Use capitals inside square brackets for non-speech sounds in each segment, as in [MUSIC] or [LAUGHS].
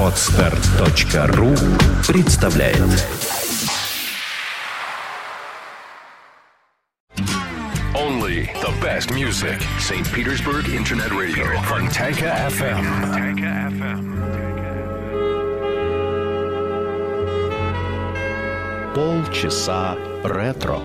Отстар.ру представляет Only the best music. St. Petersburg Internet Radio. Fontanka FM. Fontanka FM. полчаса ретро.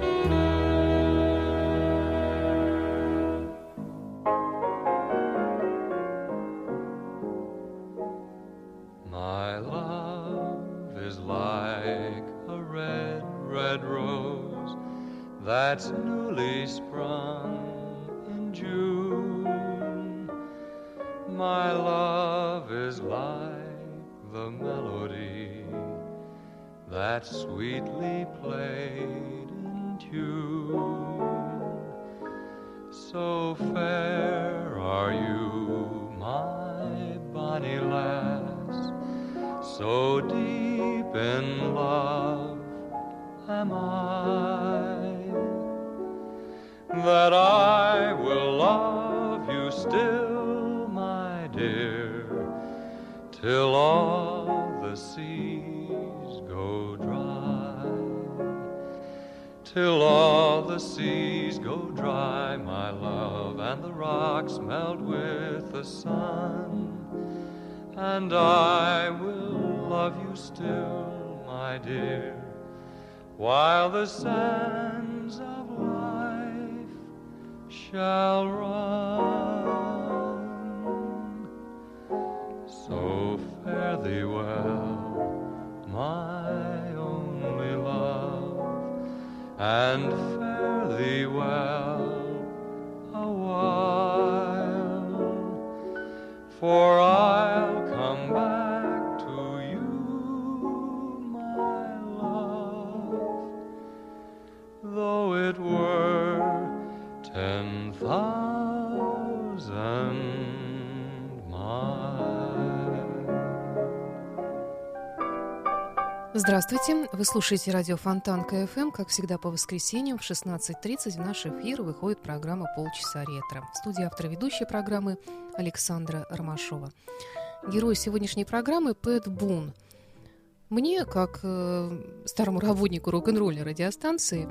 So deep in love am I, that I will love you still, my dear, till all the seas go dry till all the seas go dry, my love, and the rocks melt with the sun. And I will love you still, my dear, while the sands of life shall run. So fare thee well, my only love and fare thee well a for I'll Здравствуйте, вы слушаете радио Фонтан КФМ. Как всегда по воскресеньям в 16.30 в наш эфир выходит программа «Полчаса ретро». В студии автора ведущей программы Александра Ромашова. Герой сегодняшней программы Пэт Бун. Мне, как э, старому работнику рок-н-ролльной радиостанции,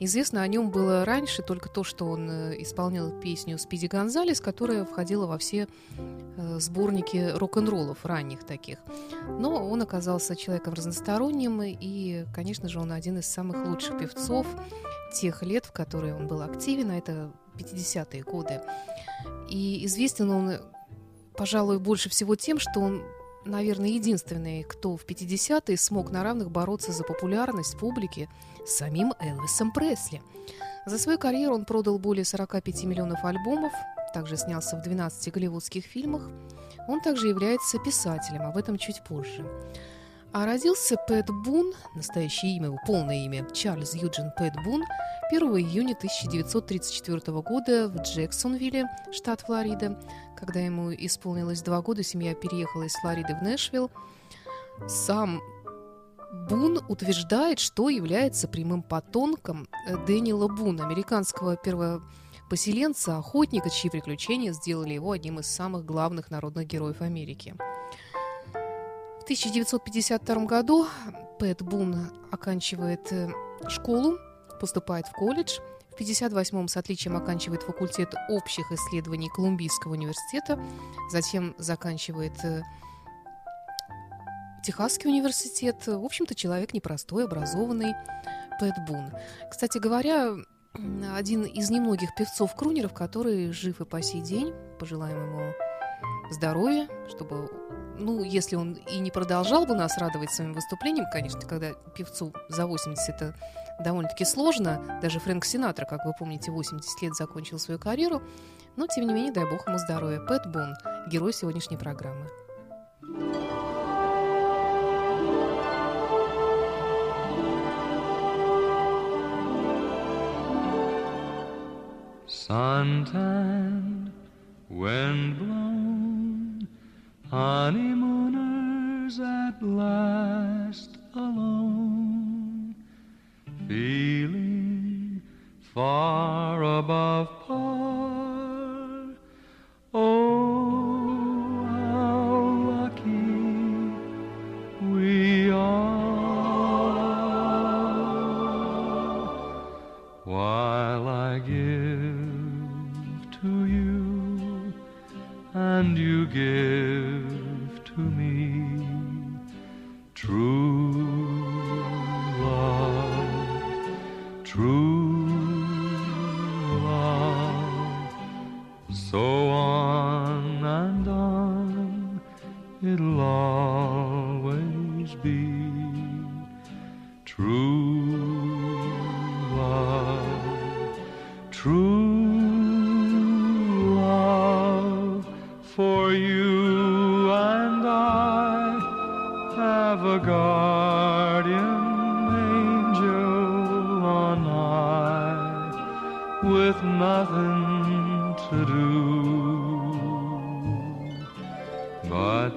известно о нем было раньше только то, что он э, исполнял песню «Спиди Гонзалес», которая входила во все э, сборники рок-н-роллов ранних таких. Но он оказался человеком разносторонним, и, конечно же, он один из самых лучших певцов тех лет, в которые он был активен, а это 50-е годы. И известен он, пожалуй, больше всего тем, что он наверное, единственный, кто в 50-е смог на равных бороться за популярность публики с самим Элвисом Пресли. За свою карьеру он продал более 45 миллионов альбомов, также снялся в 12 голливудских фильмах. Он также является писателем, об этом чуть позже. А родился Пэт Бун, настоящее имя, его полное имя, Чарльз Юджин Пэт Бун, 1 июня 1934 года в Джексонвилле, штат Флорида. Когда ему исполнилось два года, семья переехала из Флориды в Нэшвилл. Сам Бун утверждает, что является прямым потомком э, Дэниела Буна, американского первопоселенца, охотника, чьи приключения сделали его одним из самых главных народных героев Америки. В 1952 году Пэт Бун оканчивает э, школу, поступает в колледж. В 1958-м с отличием оканчивает факультет общих исследований Колумбийского университета. Затем заканчивает э, Техасский университет. В общем-то, человек непростой, образованный. Пэт Бун. Кстати говоря, один из немногих певцов-крунеров, который жив и по сей день. Пожелаем ему здоровья, чтобы ну, если он и не продолжал бы нас радовать своим выступлением, конечно, когда певцу за 80 это довольно-таки сложно, даже Фрэнк Синатра, как вы помните, 80 лет закончил свою карьеру, но, тем не менее, дай бог ему здоровья. Пэт Бон, герой сегодняшней программы. Suntan, wind blown, honeymooners at last alone, feeling far above par.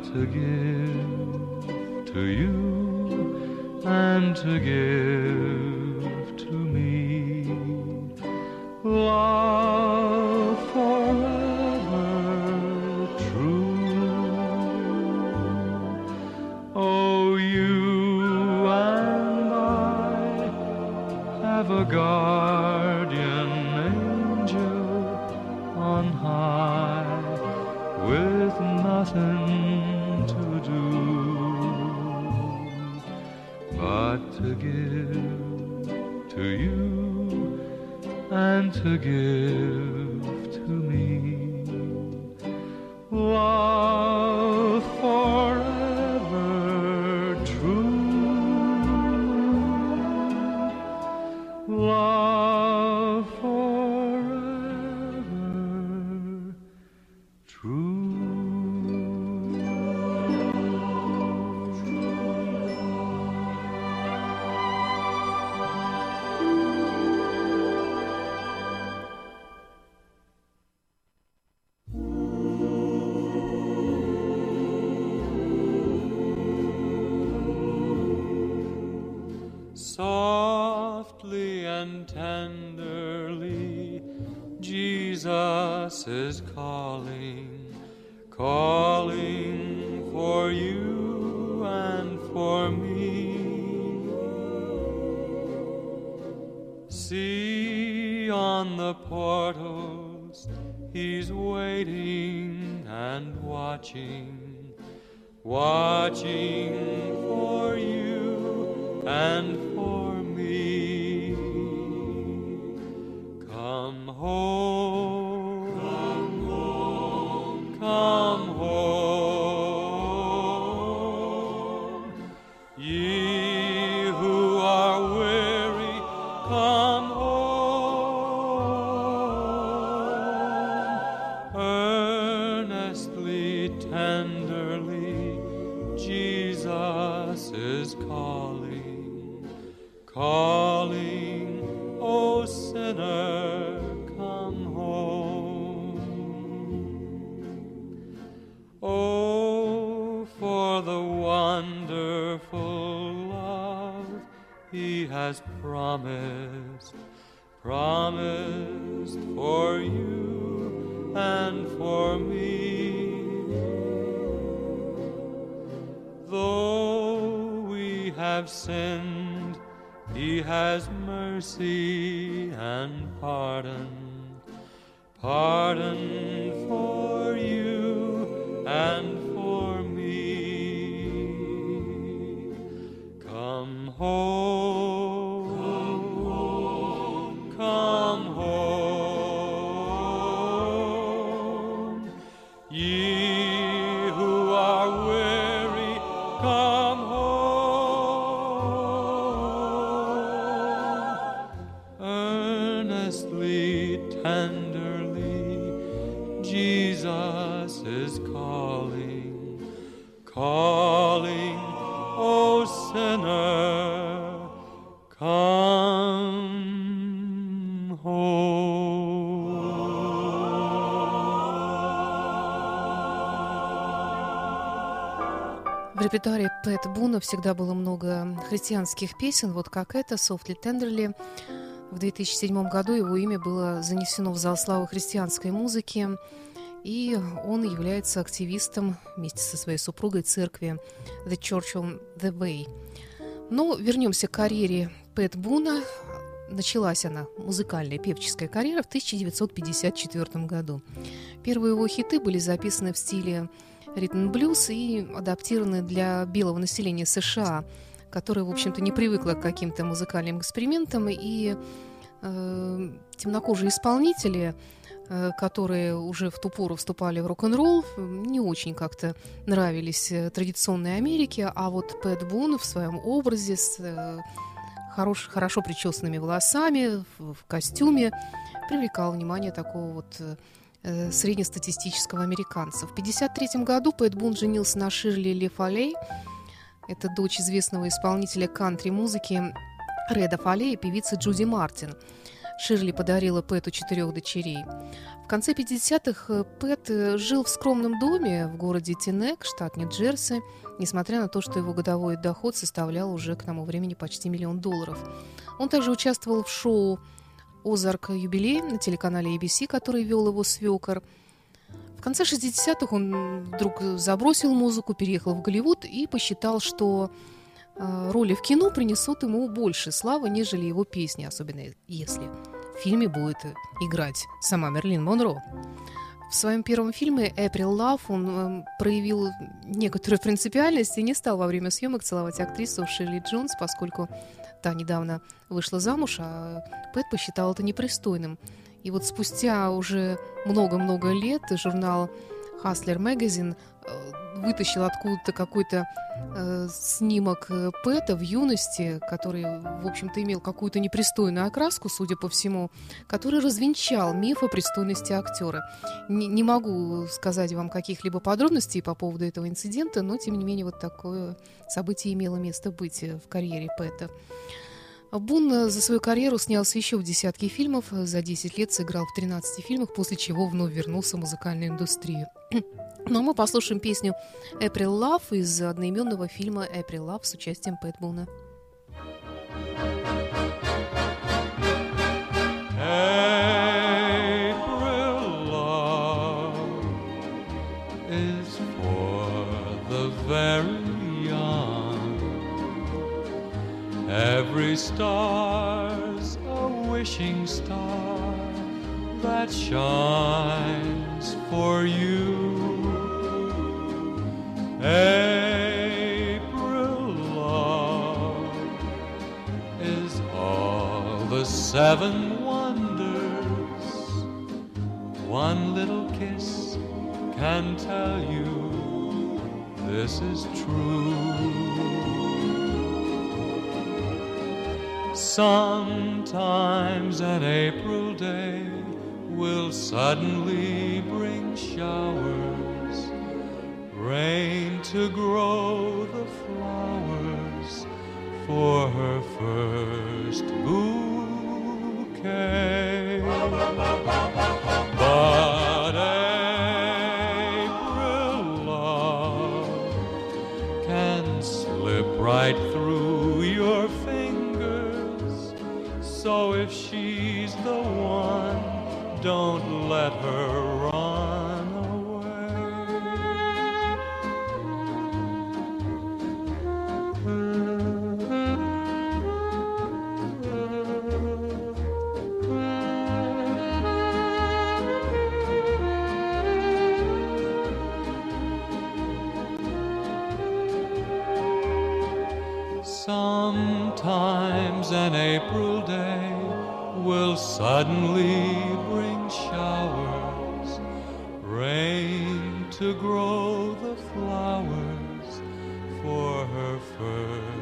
to give to you and to give to give. watching репертуаре Пэт Буна всегда было много христианских песен, вот как это «Softly Tenderly». В 2007 году его имя было занесено в зал славы христианской музыки, и он является активистом вместе со своей супругой церкви The Church on the Way. Но вернемся к карьере Пэт Буна. Началась она, музыкальная певческая карьера, в 1954 году. Первые его хиты были записаны в стиле ритм-блюз и адаптированы для белого населения США, которое, в общем-то, не привыкло к каким-то музыкальным экспериментам, и э, темнокожие исполнители Э, которые уже в ту пору вступали в рок-н-ролл, не очень как-то нравились э, традиционной Америке, а вот Пэт Бун в своем образе с э, хорош, хорошо причесанными волосами, в, в костюме, привлекал внимание такого вот среднестатистического американца. В 1953 году Пэт Бун женился на Ширли Ли Фалей, это дочь известного исполнителя кантри-музыки Реда Фалей и певицы Джуди Мартин – Ширли подарила Пэту четырех дочерей. В конце 50-х э, Пэт э, жил в скромном доме в городе Тинек, штат Нью-Джерси, несмотря на то, что его годовой доход составлял уже к тому времени почти миллион долларов. Он также участвовал в шоу «Озарк юбилей» на телеканале ABC, который вел его свекор. В конце 60-х он вдруг забросил музыку, переехал в Голливуд и посчитал, что э, роли в кино принесут ему больше славы, нежели его песни, особенно если в фильме будет играть сама Мерлин Монро. В своем первом фильме «April Love» он э, проявил некоторую принципиальность и не стал во время съемок целовать актрису Ширли Джонс, поскольку та недавно вышла замуж, а Пэт посчитал это непристойным. И вот спустя уже много-много лет журнал Hustler Magazine вытащил откуда-то какой-то э, снимок э, Пэта в юности, который, в общем-то, имел какую-то непристойную окраску, судя по всему, который развенчал миф о пристойности актера. Не, не могу сказать вам каких-либо подробностей по поводу этого инцидента, но, тем не менее, вот такое событие имело место быть в карьере Пэта. Бун за свою карьеру снялся еще в десятки фильмов, за 10 лет сыграл в 13 фильмах, после чего вновь вернулся в музыкальную индустрию. [CLEARS THROAT] Ну а мы послушаем песню «April Love» из одноименного фильма «April Love» с участием Пэт Буна. Star's a wishing star that shines for you. April love is all the seven wonders. One little kiss can tell you this is true. Sometimes an April day will suddenly bring showers rain to grow the flowers for her first bouquet. Don't let her run away. Sometimes an April day will suddenly bring showers, rain to grow the flowers for her first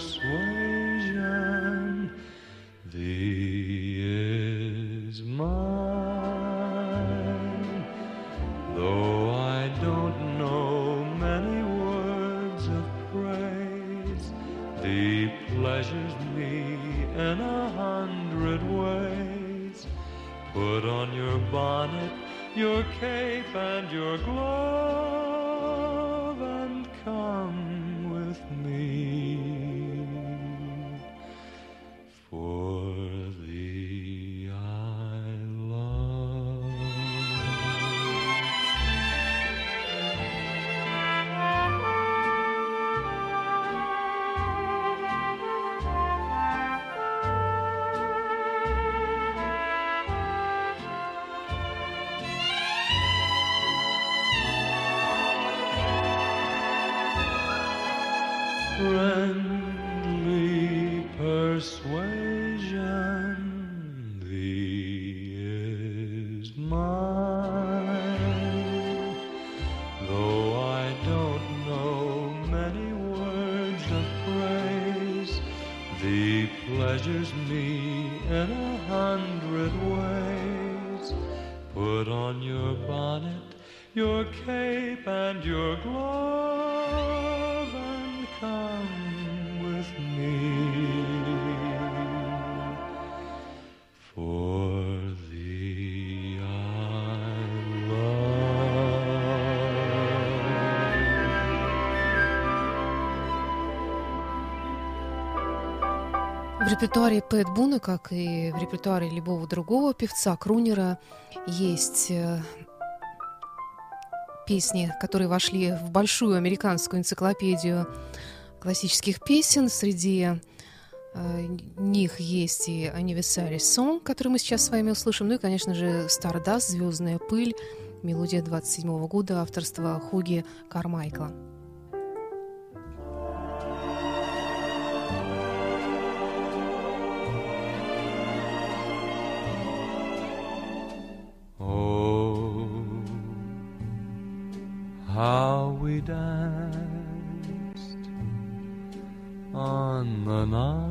persuasion. Friendly persuasion thee is mine. Though I don't know many words of praise thee pleasures me in a hundred ways. Put on your bonnet your cape and your glove репертуаре Пэт Буна, как и в репертуаре любого другого певца, крунера, есть э, песни, которые вошли в большую американскую энциклопедию классических песен. Среди э, них есть и Anniversary Song, который мы сейчас с вами услышим, ну и, конечно же, Stardust, Звездная пыль, мелодия 27 года авторства Хуги Кармайкла. Danced on the night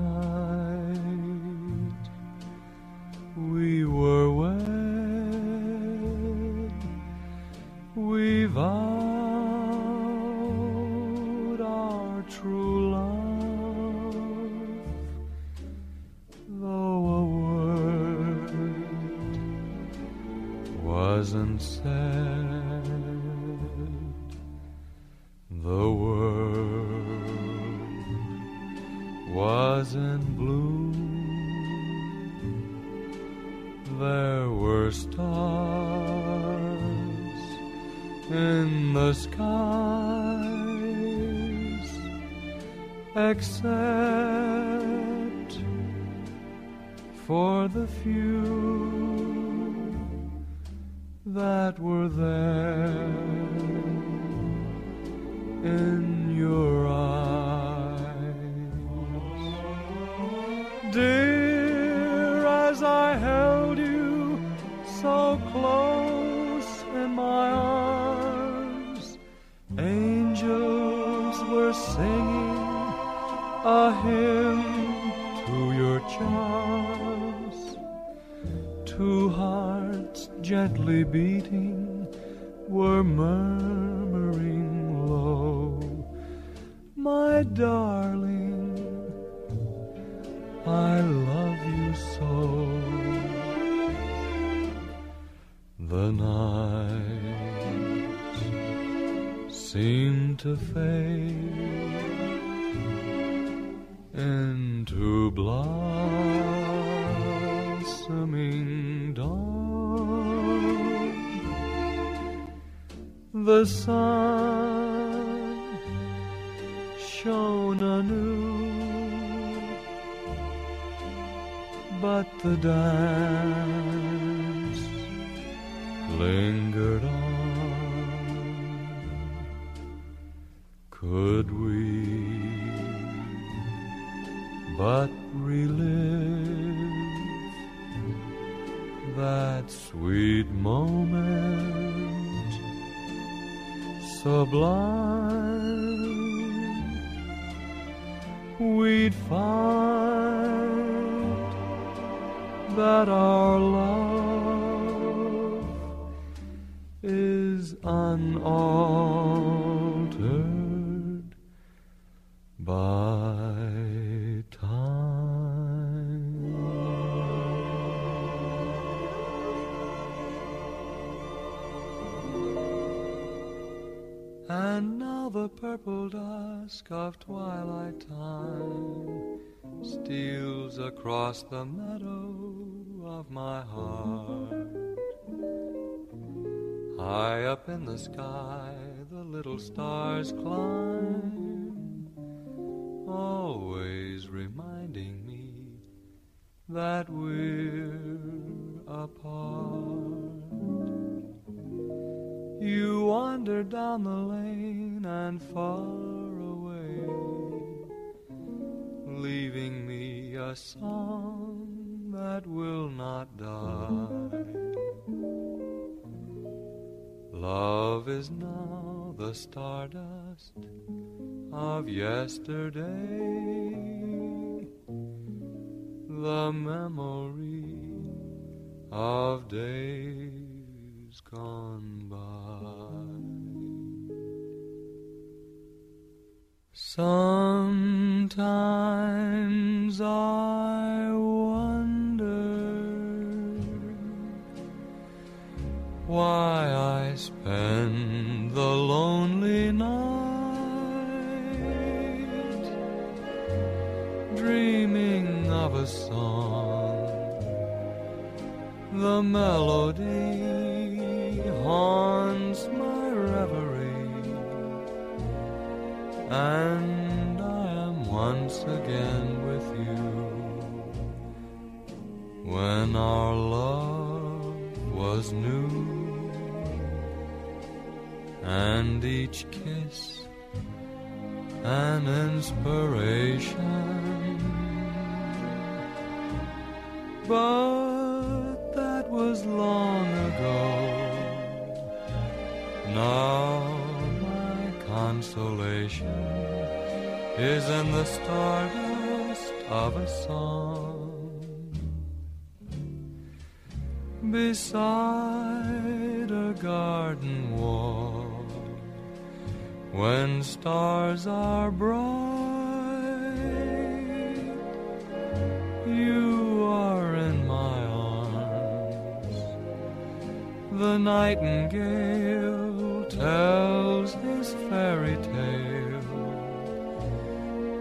was in bloom. There were stars in the skies, except for the few that were there in beating were murmuring low, My darling, I love you so. The nights seem to fade into blossoming The sun shone anew, but the dance lingered on. Could we but relive that sweet moment sublime, we'd find that our love is unaltered purple dusk of twilight time steals across the meadow of my heart. High up in the sky, the little stars climb, always reminding me that we're apart. You wander down the lane and far away, leaving me a song that will not die. Love is now the stardust of yesterday, the memory of days gone Sometimes I wonder why I spend the lonely night dreaming of a song, the melody haunts my reverie and once again with you. When our love was new, and each kiss an inspiration. But that was long ago. Now my consolation is in the stardust of a song. Beside a garden wall, when stars are bright, you are in my arms. The nightingale tells his fairy tale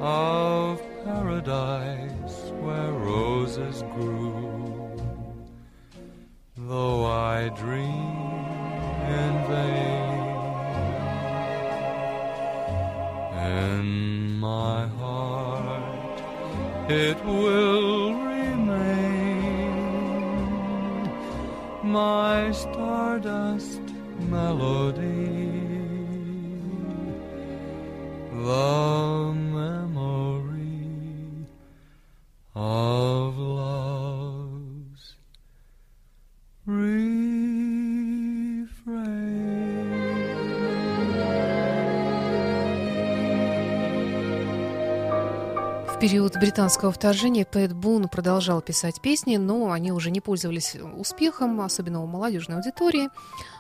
of paradise where roses grew. Though I dream in vain, in my heart it will remain my stardust melody. The Период британского вторжения Пэт Бун продолжал писать песни, но они уже не пользовались успехом, особенно у молодежной аудитории.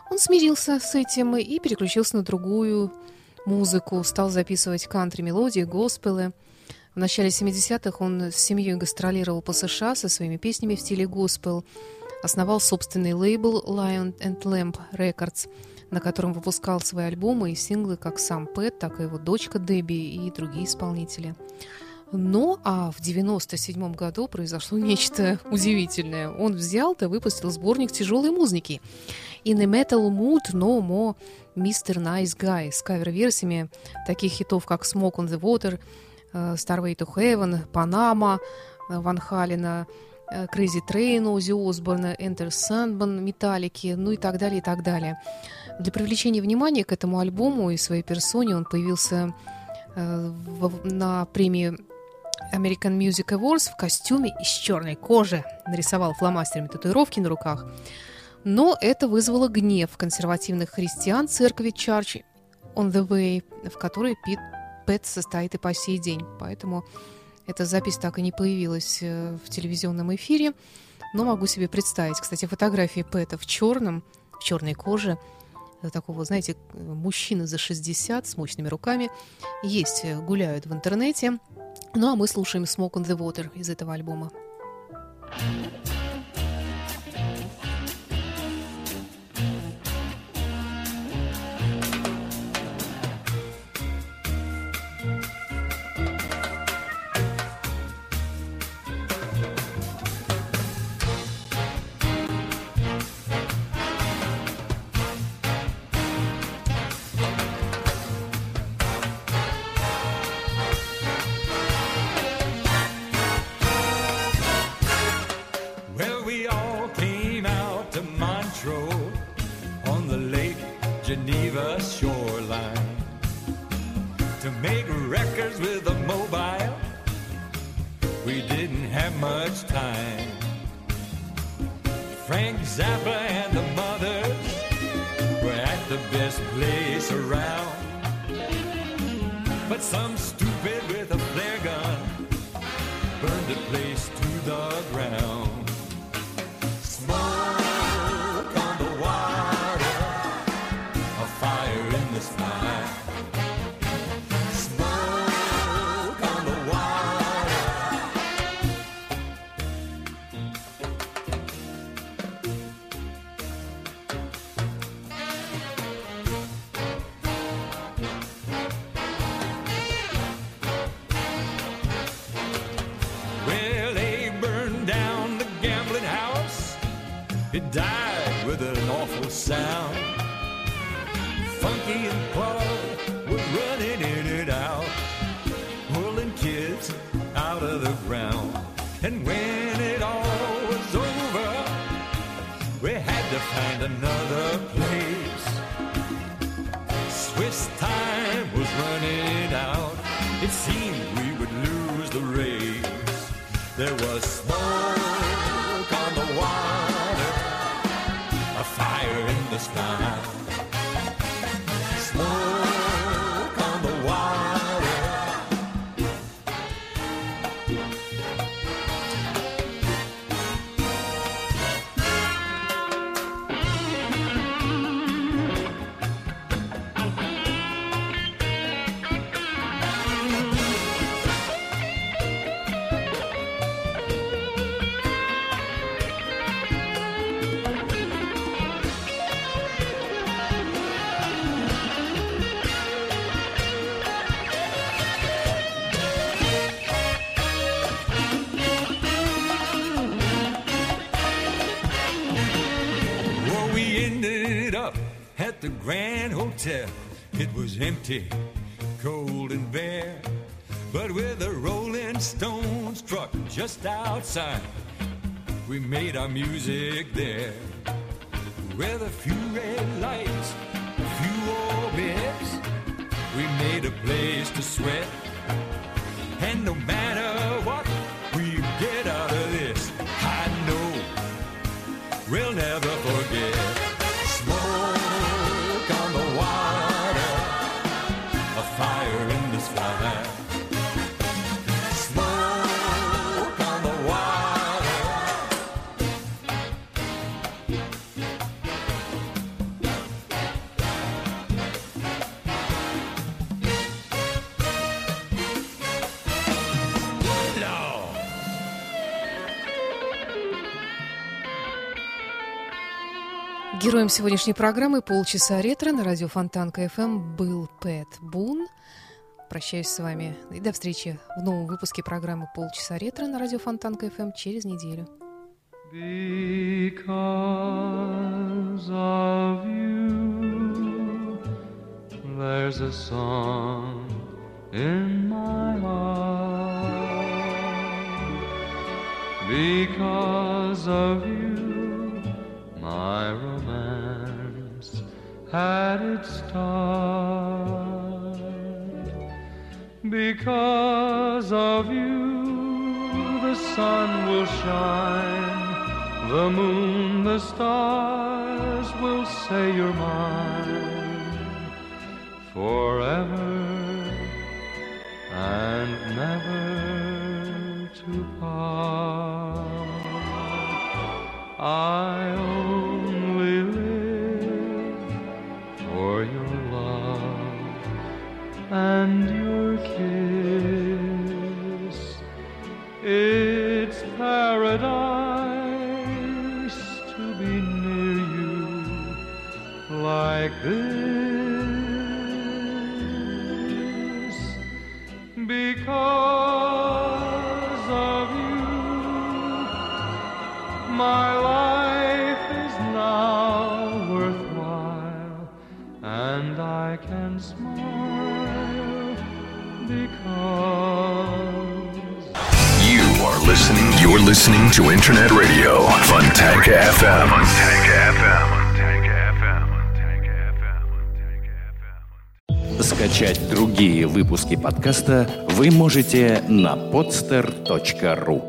Он смирился с этим и переключился на другую музыку, стал записывать кантри-мелодии, госпелы. В начале 70-х он с семьей гастролировал по США со своими песнями в стиле госпел, основал собственный лейбл Lion and Lamp Records, на котором выпускал свои альбомы и синглы как сам Пэт, так и его дочка Дебби и другие исполнители. Но а в 97 году произошло нечто [LAUGHS] удивительное. Он взял да выпустил сборник тяжелой музыки. In a Metal Mood No More Mr. Nice Guy с кавер-версиями таких хитов, как Smoke on the Water, Starway to Heaven, Панама, Ван Халина, Crazy Train, Оззи Осборна, Enter Sandman, Металлики, ну и так далее, и так далее. Для привлечения внимания к этому альбому и своей персоне он появился э, на премии American Music Awards в костюме из черной кожи. Нарисовал фломастерами татуировки на руках. Но это вызвало гнев консервативных христиан церкви Church on the Way, в которой Пит Пэт состоит и по сей день. Поэтому эта запись так и не появилась э, в телевизионном эфире. Но могу себе представить. Кстати, фотографии Пэта в черном, в черной коже – такого, знаете, мужчины за 60 с мощными руками. Есть, э, гуляют в интернете. Ну а мы слушаем «Smoke on the Water» из этого альбома. thank you we didn't have much time. Frank Zappa and the Mothers were at the best place around. But some stupid with a flare gun burned the place to the ground. with an awful sound. Funky and Claude were running in and out, pulling kids out of the ground. And when it all was over, we had to find another place. Swiss time was running out. It seemed the sky. Hotel. It was empty, cold and bare. But with a rolling stones truck just outside, we made our music there. With a few red lights, a few orbits, we made a place to sweat. And no matter Героем сегодняшней программы «Полчаса ретро» на радио Фонтанка FM был Пэт Бун. Прощаюсь с вами и до встречи в новом выпуске программы «Полчаса ретро» на радио Фонтанка FM через неделю. Because of you, there's a song in my heart. Because of you, my romance had its start. Because of you, the sun will shine, the moon, the stars will say you're mine forever and never to part. To Internet Radio. Fontanka FM. Скачать другие выпуски подкаста вы можете на podster.ru